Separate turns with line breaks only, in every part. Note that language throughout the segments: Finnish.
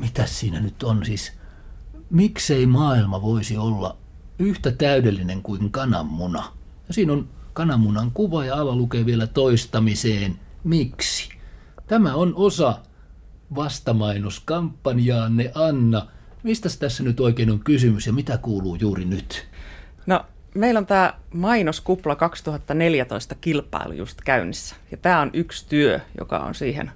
mitä siinä nyt on siis, miksei maailma voisi olla yhtä täydellinen kuin kananmuna? Ja siinä on kananmunan kuva ja alla lukee vielä toistamiseen, miksi. Tämä on osa vastamainouskampanjaanne, Anna. Mistä tässä nyt oikein on kysymys ja mitä kuuluu juuri nyt?
No, meillä on tämä mainoskupla 2014 kilpailu just käynnissä. Ja tämä on yksi työ, joka on siihen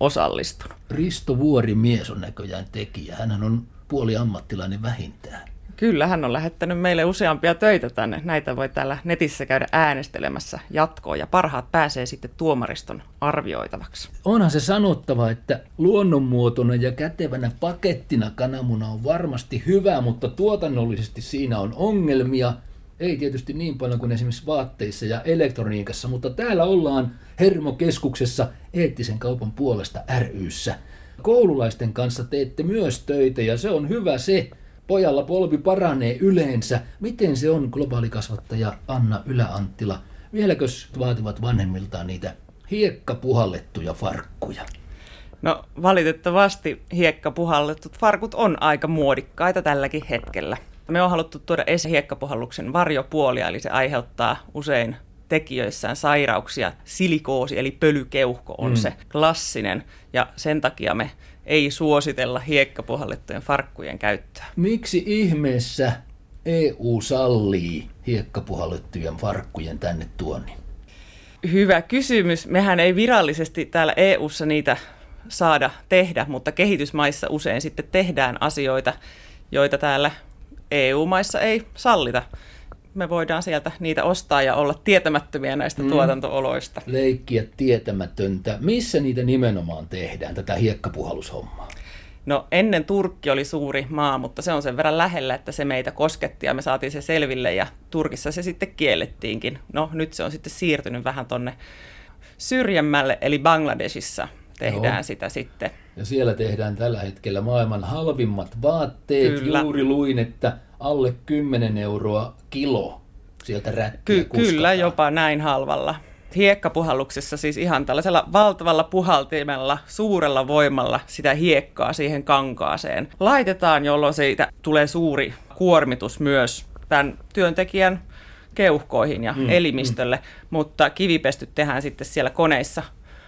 osallistunut.
Risto Vuorimies on näköjään tekijä. Hän on puoli ammattilainen vähintään.
Kyllä, hän on lähettänyt meille useampia töitä tänne. Näitä voi täällä netissä käydä äänestelemässä jatkoon ja parhaat pääsee sitten tuomariston arvioitavaksi.
Onhan se sanottava, että luonnonmuotona ja kätevänä pakettina kananmuna on varmasti hyvä, mutta tuotannollisesti siinä on ongelmia. Ei tietysti niin paljon kuin esimerkiksi vaatteissa ja elektroniikassa, mutta täällä ollaan Hermokeskuksessa eettisen kaupan puolesta ryssä. Koululaisten kanssa teette myös töitä ja se on hyvä se, pojalla polvi paranee yleensä. Miten se on globaalikasvattaja Anna Yläanttila? Vieläkö vaativat vanhemmiltaan niitä hiekkapuhallettuja farkkuja?
No valitettavasti hiekkapuhallettut farkut on aika muodikkaita tälläkin hetkellä. Me on haluttu tuoda esiin hiekkapuhalluksen varjopuolia, eli se aiheuttaa usein tekijöissään sairauksia. Silikoosi eli pölykeuhko on mm. se klassinen ja sen takia me ei suositella hiekkapuhallettujen farkkujen käyttöä.
Miksi ihmeessä EU sallii hiekkapuhallettujen farkkujen tänne tuonnin?
Hyvä kysymys. Mehän ei virallisesti täällä EU:ssa niitä saada tehdä, mutta kehitysmaissa usein sitten tehdään asioita, joita täällä EU-maissa ei sallita me voidaan sieltä niitä ostaa ja olla tietämättömiä näistä mm. tuotantooloista.
Leikkiä tietämätöntä. Missä niitä nimenomaan tehdään, tätä hiekkapuhalushommaa?
No ennen Turkki oli suuri maa, mutta se on sen verran lähellä, että se meitä kosketti ja me saatiin se selville ja Turkissa se sitten kiellettiinkin. No nyt se on sitten siirtynyt vähän tonne syrjemmälle eli Bangladesissa tehdään Joo. sitä sitten.
Ja siellä tehdään tällä hetkellä maailman halvimmat vaatteet. Kyllä. Juuri luin, että alle 10 euroa kilo sieltä rättiä Ky-
Kyllä, jopa näin halvalla. Hiekkapuhalluksessa siis ihan tällaisella valtavalla puhaltimella, suurella voimalla sitä hiekkaa siihen kankaaseen laitetaan, jolloin siitä tulee suuri kuormitus myös tämän työntekijän keuhkoihin ja mm, elimistölle, mm. mutta kivipestyt tehdään sitten siellä koneissa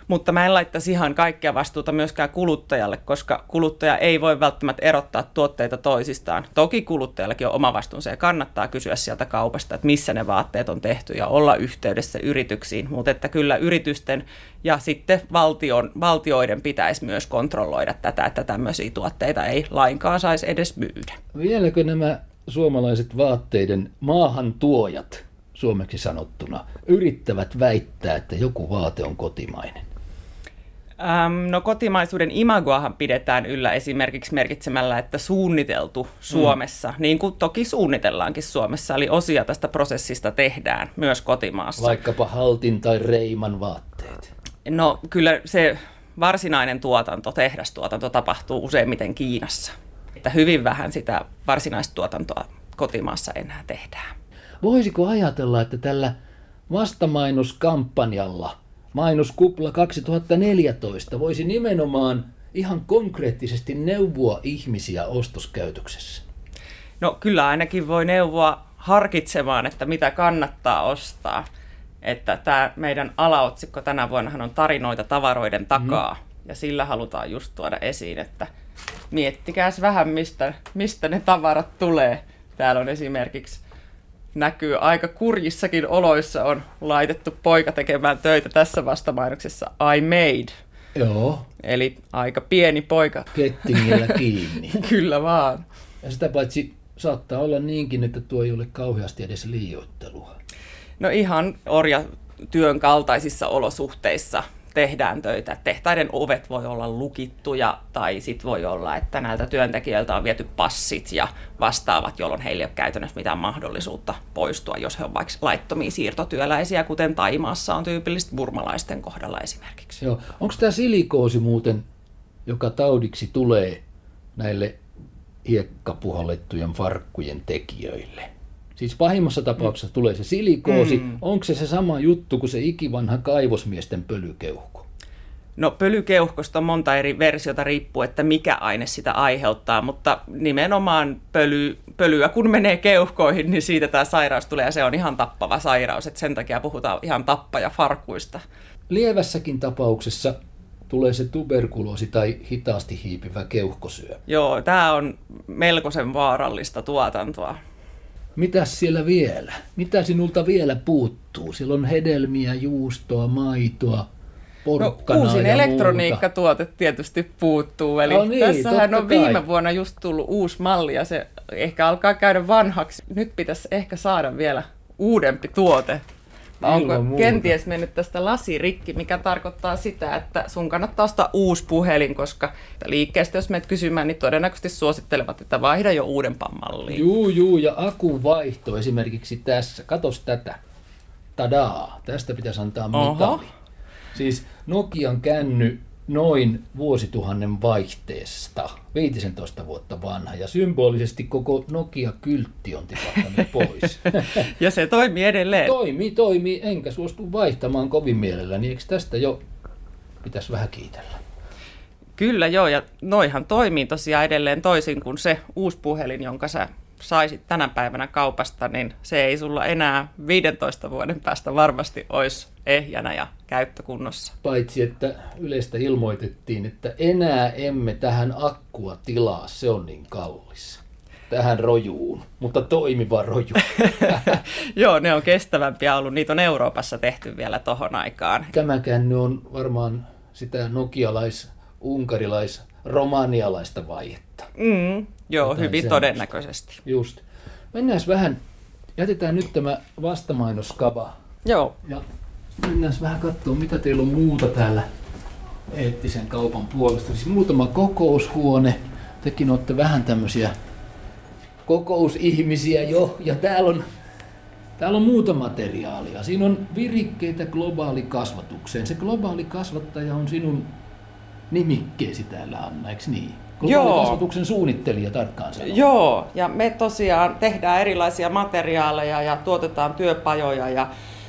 mutta mä en laittaisi ihan kaikkea vastuuta myöskään kuluttajalle, koska kuluttaja ei voi välttämättä erottaa tuotteita toisistaan. Toki kuluttajallakin on oma vastuunsa ja kannattaa kysyä sieltä kaupasta, että missä ne vaatteet on tehty ja olla yhteydessä yrityksiin, mutta että kyllä yritysten ja sitten valtion, valtioiden pitäisi myös kontrolloida tätä, että tämmöisiä tuotteita ei lainkaan saisi edes myydä.
Vieläkö nämä suomalaiset vaatteiden maahantuojat, suomeksi sanottuna, yrittävät väittää, että joku vaate on kotimainen?
Ähm, no kotimaisuuden imagoahan pidetään yllä esimerkiksi merkitsemällä, että suunniteltu Suomessa, mm. niin kuin toki suunnitellaankin Suomessa, eli osia tästä prosessista tehdään myös kotimaassa.
Vaikkapa haltin tai reiman vaatteet.
No kyllä se varsinainen tuotanto, tehdastuotanto tapahtuu useimmiten Kiinassa. Että hyvin vähän sitä varsinaista tuotantoa kotimaassa enää tehdään.
Voisiko ajatella, että tällä vastamainuskampanjalla – Mainoskupla 2014 voisi nimenomaan ihan konkreettisesti neuvoa ihmisiä ostoskäytöksessä?
No kyllä ainakin voi neuvoa harkitsemaan, että mitä kannattaa ostaa. Että tämä meidän alaotsikko tänä vuonna on tarinoita tavaroiden takaa. Mm. Ja sillä halutaan just tuoda esiin, että miettikääs vähän, mistä, mistä ne tavarat tulee. Täällä on esimerkiksi näkyy aika kurjissakin oloissa on laitettu poika tekemään töitä tässä vastamainoksessa I made.
Joo.
Eli aika pieni poika.
Kettingillä kiinni.
Kyllä vaan.
Ja sitä paitsi saattaa olla niinkin, että tuo ei ole kauheasti edes liioittelua.
No ihan orjatyön kaltaisissa olosuhteissa tehdään töitä. Tehtaiden ovet voi olla lukittuja tai sitten voi olla, että näiltä työntekijöiltä on viety passit ja vastaavat, jolloin heillä ei ole käytännössä mitään mahdollisuutta poistua, jos he ovat vaikka laittomia siirtotyöläisiä, kuten Taimaassa on tyypillistä burmalaisten kohdalla esimerkiksi.
Joo. Onko tämä silikoosi muuten, joka taudiksi tulee näille hiekkapuhallettujen farkkujen tekijöille? Siis pahimmassa tapauksessa mm. tulee se silikoosi. Mm. Onko se se sama juttu kuin se ikivanha kaivosmiesten pölykeuhko?
No pölykeuhkosta on monta eri versiota riippuu, että mikä aine sitä aiheuttaa, mutta nimenomaan pöly, pölyä kun menee keuhkoihin, niin siitä tämä sairaus tulee ja se on ihan tappava sairaus, että sen takia puhutaan ihan tappajafarkuista.
Lievässäkin tapauksessa tulee se tuberkuloosi tai hitaasti hiipivä keuhkosyö.
Joo, tämä on melkoisen vaarallista tuotantoa.
Mitäs siellä vielä? Mitä sinulta vielä puuttuu? Siellä on hedelmiä, juustoa, maitoa, porkkanaa
no, uusin
ja
elektroniikkatuote tietysti puuttuu. Eli
No niin,
tässähän on viime
kai.
vuonna just tullut uusi malli ja se ehkä alkaa käydä vanhaksi. Nyt pitäisi ehkä saada vielä uudempi tuote.
Ilman
Onko
muuta.
kenties mennyt tästä lasi rikki, mikä tarkoittaa sitä, että sun kannattaa ostaa uusi puhelin, koska liikkeestä jos menet kysymään, niin todennäköisesti suosittelevat, että vaihda jo uudempaan malliin.
Juu, juu, ja akun vaihto esimerkiksi tässä. Katos tätä. Tadaa, tästä pitäisi antaa
Oho.
mitali. Siis Nokian känny noin vuosituhannen vaihteesta, 15 vuotta vanha, ja symbolisesti koko Nokia-kyltti on tipahtanut pois.
Ja se toimii edelleen.
toimii, toimii, enkä suostu vaihtamaan kovin mielelläni, eikö tästä jo pitäisi vähän kiitellä?
Kyllä joo, ja noihan toimii tosiaan edelleen toisin kuin se uusi puhelin, jonka sä saisit tänä päivänä kaupasta, niin se ei sulla enää 15 vuoden päästä varmasti olisi ehjänä ja käyttökunnossa.
Paitsi, että yleistä ilmoitettiin, että enää emme tähän akkua tilaa, se on niin kallis. Tähän rojuun, mutta toimiva roju.
joo, ne on kestävämpiä ollut. Niitä on Euroopassa tehty vielä tohon aikaan.
Tämä känny on varmaan sitä nokialais, unkarilais, romanialaista vaihetta.
Mm, joo,
Jotain
hyvin
semmoista.
todennäköisesti.
Just. Mennään vähän, jätetään nyt tämä vastamainoskava
Joo,
ja mennään vähän katsoa, mitä teillä on muuta täällä eettisen kaupan puolesta. Siis muutama kokoushuone. Tekin olette vähän tämmöisiä kokousihmisiä jo. Ja täällä on, täällä on muuta materiaalia. Siinä on virikkeitä globaalikasvatukseen. Se globaali kasvattaja on sinun nimikkeesi täällä, Anna, eikö niin? Globaalikasvatuksen suunnittelija tarkkaan sanoen.
Joo, ja me tosiaan tehdään erilaisia materiaaleja ja tuotetaan työpajoja ja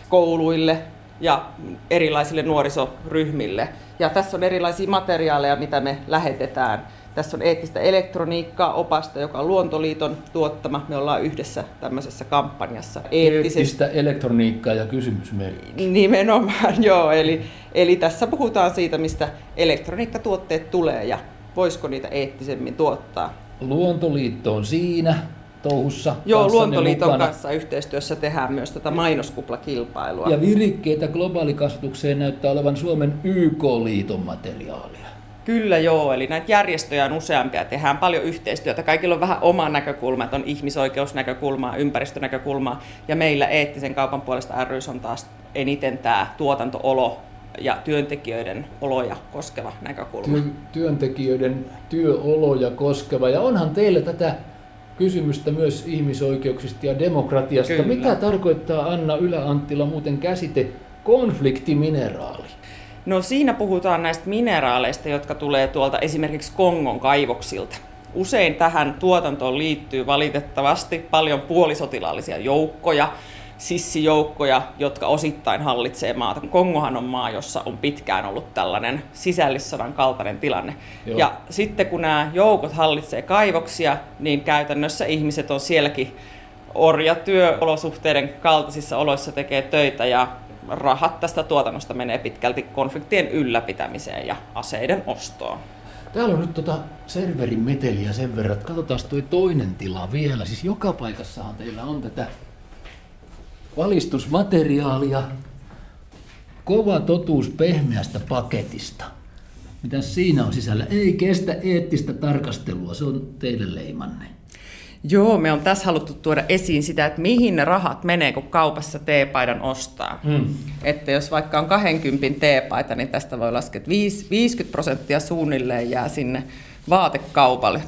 kouluille ja erilaisille nuorisoryhmille. Ja tässä on erilaisia materiaaleja, mitä me lähetetään. Tässä on eettistä elektroniikkaa, opasta, joka on Luontoliiton tuottama. Me ollaan yhdessä tämmöisessä kampanjassa. Eettisesti
Eettistä elektroniikkaa ja kysymysmerkki.
Nimenomaan, joo. Eli, eli tässä puhutaan siitä, mistä elektroniikkatuotteet tulee ja voisiko niitä eettisemmin tuottaa.
Luontoliitto on siinä touhussa.
Joo, Luontoliiton
mukana.
kanssa yhteistyössä tehdään myös tätä mainoskuplakilpailua.
Ja virikkeitä globaalikasvatukseen näyttää olevan Suomen YK-liiton materiaalia.
Kyllä joo, eli näitä järjestöjä on useampia, tehdään paljon yhteistyötä. Kaikilla on vähän oma näkökulma, että on ihmisoikeusnäkökulmaa, ympäristönäkökulmaa, ja meillä eettisen kaupan puolesta ry on taas eniten tämä tuotantoolo ja työntekijöiden oloja koskeva näkökulma.
Ty- työntekijöiden työoloja koskeva. Ja onhan teille tätä kysymystä myös ihmisoikeuksista ja demokratiasta.
Kyllä.
Mitä tarkoittaa Anna Ylä-Anttila muuten käsite konfliktimineraali?
No siinä puhutaan näistä mineraaleista, jotka tulee tuolta esimerkiksi Kongon kaivoksilta. Usein tähän tuotantoon liittyy valitettavasti paljon puolisotilaallisia joukkoja, sissijoukkoja, jotka osittain hallitsee maata. Kongohan on maa, jossa on pitkään ollut tällainen sisällissodan kaltainen tilanne.
Joo.
Ja sitten kun nämä joukot hallitsee kaivoksia, niin käytännössä ihmiset on sielläkin orjatyöolosuhteiden kaltaisissa oloissa tekee töitä ja rahat tästä tuotannosta menee pitkälti konfliktien ylläpitämiseen ja aseiden ostoon.
Täällä on nyt tota serverin meteliä sen verran, että katsotaan toi toinen tila vielä. Siis joka paikassahan teillä on tätä valistusmateriaalia. Kova totuus pehmeästä paketista. Mitä siinä on sisällä? Ei kestä eettistä tarkastelua, se on teille leimanne.
Joo, me on tässä haluttu tuoda esiin sitä, että mihin ne rahat menee, kun kaupassa teepaidan ostaa.
Mm.
Että jos vaikka on 20 teepaita, niin tästä voi laskea, että viis- 50 prosenttia suunnilleen jää sinne vaatekaupalle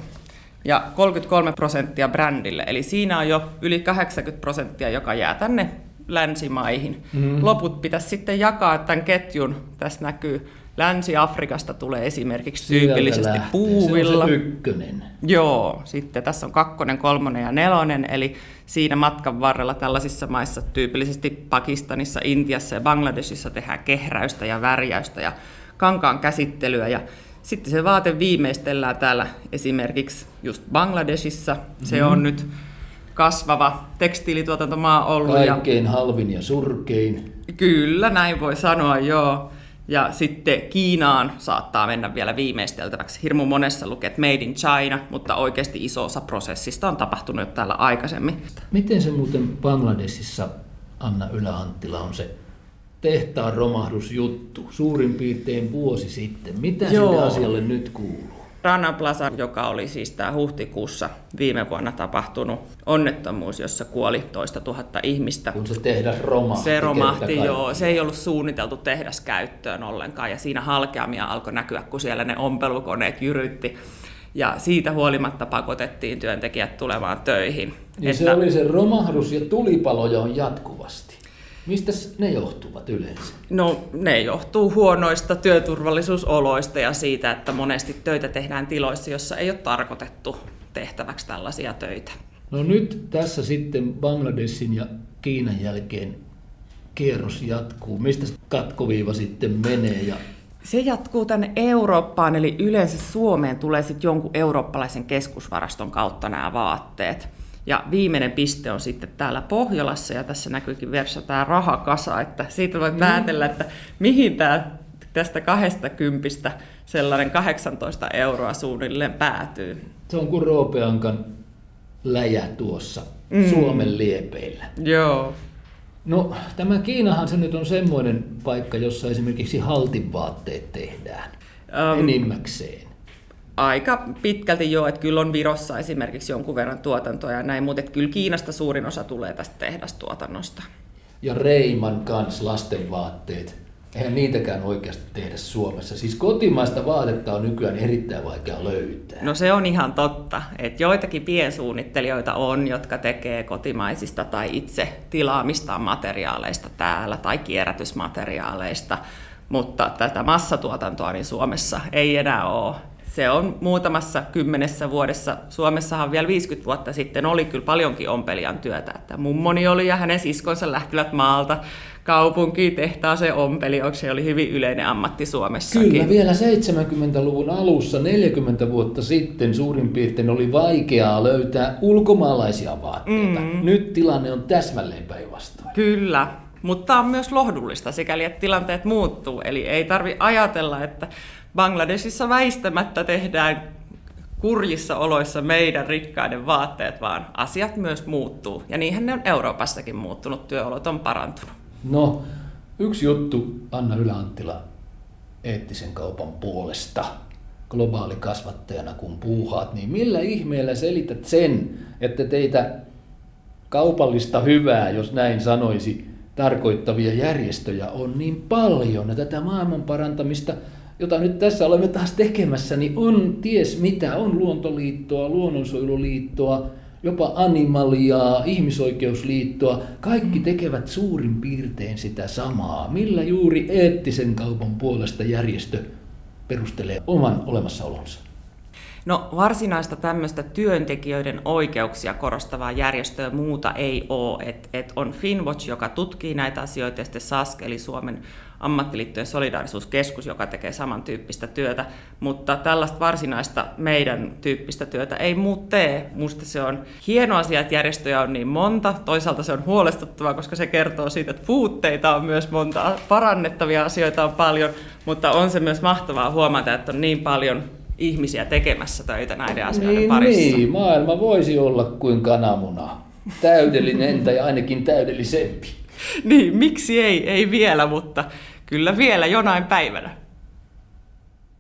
ja 33 prosenttia brändille. Eli siinä on jo yli 80 prosenttia, joka jää tänne länsimaihin. Mm. Loput pitäisi sitten jakaa tämän ketjun. Tässä näkyy Länsi-Afrikasta tulee esimerkiksi tyypillisesti puuvilla.
Se on se ykkönen.
Joo, sitten tässä on kakkonen, kolmonen ja nelonen, eli siinä matkan varrella tällaisissa maissa, tyypillisesti Pakistanissa, Intiassa ja Bangladesissa tehdään kehräystä ja värjäystä ja kankaan käsittelyä ja sitten se vaate viimeistellään täällä esimerkiksi just Bangladesissa. Se on nyt kasvava tekstiilituotantomaa ollut.
Kaikkein ja... halvin ja surkein.
Kyllä, näin voi sanoa, joo. Ja sitten Kiinaan saattaa mennä vielä viimeisteltäväksi. Hirmu monessa lukee, että Made in China, mutta oikeasti iso osa prosessista on tapahtunut jo täällä aikaisemmin.
Miten se muuten Bangladesissa, Anna Ylä-Anttila, on se tehtaan romahdusjuttu suurin piirtein vuosi sitten? Mitä Joo. sille asialle nyt kuuluu?
Rana Plaza, joka oli siis tämä huhtikuussa viime vuonna tapahtunut onnettomuus, jossa kuoli toista tuhatta ihmistä.
Kun se tehdas romahti.
Se romahti, joo. Se ei ollut suunniteltu tehdas käyttöön ollenkaan ja siinä halkeamia alkoi näkyä, kun siellä ne ompelukoneet jyrytti. Ja siitä huolimatta pakotettiin työntekijät tulemaan töihin.
Ja että... se oli se romahdus ja tulipaloja on jatkuvasti. Mistä ne johtuvat yleensä?
No ne johtuu huonoista työturvallisuusoloista ja siitä, että monesti töitä tehdään tiloissa, jossa ei ole tarkoitettu tehtäväksi tällaisia töitä.
No nyt tässä sitten Bangladesin ja Kiinan jälkeen kierros jatkuu. Mistä katkoviiva sitten menee ja
se jatkuu tänne Eurooppaan, eli yleensä Suomeen tulee sitten jonkun eurooppalaisen keskusvaraston kautta nämä vaatteet. Ja viimeinen piste on sitten täällä Pohjolassa, ja tässä näkyykin versa tämä rahakasa, että siitä voi päätellä, että mihin tämä tästä kahdesta kympistä sellainen 18 euroa suunnilleen päätyy.
Se on kuin Roopeankan läjä tuossa mm. Suomen liepeillä.
Joo.
No tämä Kiinahan se nyt on semmoinen paikka, jossa esimerkiksi haltivaatteet tehdään um, enimmäkseen.
Aika pitkälti jo, että kyllä on Virossa esimerkiksi jonkun verran tuotantoa ja näin, mutta kyllä Kiinasta suurin osa tulee tästä tehdastuotannosta.
Ja Reiman kans lastenvaatteet. Eihän niitäkään oikeasti tehdä Suomessa. Siis kotimaista vaatetta on nykyään erittäin vaikea löytää.
No se on ihan totta, että joitakin piensuunnittelijoita on, jotka tekee kotimaisista tai itse tilaamistaan materiaaleista täällä tai kierrätysmateriaaleista, mutta tätä massatuotantoa niin Suomessa ei enää ole se on muutamassa kymmenessä vuodessa. Suomessahan vielä 50 vuotta sitten oli kyllä paljonkin ompelijan työtä. Että mummoni oli ja hänen siskonsa lähtivät maalta kaupunkiin tehtaaseen ompelijoiksi. Se oli hyvin yleinen ammatti Suomessakin.
Kyllä, vielä 70-luvun alussa, 40 vuotta sitten suurin piirtein oli vaikeaa löytää ulkomaalaisia vaatteita. Mm. Nyt tilanne on täsmälleen päinvastoin.
Kyllä, mutta on myös lohdullista sikäli, että tilanteet muuttuu. Eli ei tarvi ajatella, että Bangladesissa väistämättä tehdään kurjissa oloissa meidän rikkaiden vaatteet, vaan asiat myös muuttuu. Ja niinhän ne on Euroopassakin muuttunut, työolot on parantunut.
No, yksi juttu Anna Yläanttila eettisen kaupan puolesta globaali kasvattajana kun puuhaat, niin millä ihmeellä selität sen, että teitä kaupallista hyvää, jos näin sanoisi, tarkoittavia järjestöjä on niin paljon ja tätä maailman parantamista jota nyt tässä olemme taas tekemässä, niin on ties mitä. On luontoliittoa, luonnonsuojeluliittoa, jopa animaliaa, ihmisoikeusliittoa. Kaikki tekevät suurin piirtein sitä samaa. Millä juuri eettisen kaupan puolesta järjestö perustelee oman olemassaolonsa?
No varsinaista tämmöistä työntekijöiden oikeuksia korostavaa järjestöä muuta ei ole. Et, et on Finwatch, joka tutkii näitä asioita, ja sitten SASK, eli Suomen ammattiliittojen solidaarisuuskeskus, joka tekee samantyyppistä työtä, mutta tällaista varsinaista meidän tyyppistä työtä ei muut tee. Minusta se on hieno asia, että järjestöjä on niin monta. Toisaalta se on huolestuttavaa, koska se kertoo siitä, että puutteita on myös monta, parannettavia asioita on paljon, mutta on se myös mahtavaa huomata, että on niin paljon ihmisiä tekemässä töitä näiden asioiden
niin,
parissa.
Niin, maailma voisi olla kuin kananmuna. Täydellinen tai ainakin täydellisempi.
niin, miksi ei? Ei vielä, mutta kyllä vielä jonain päivänä.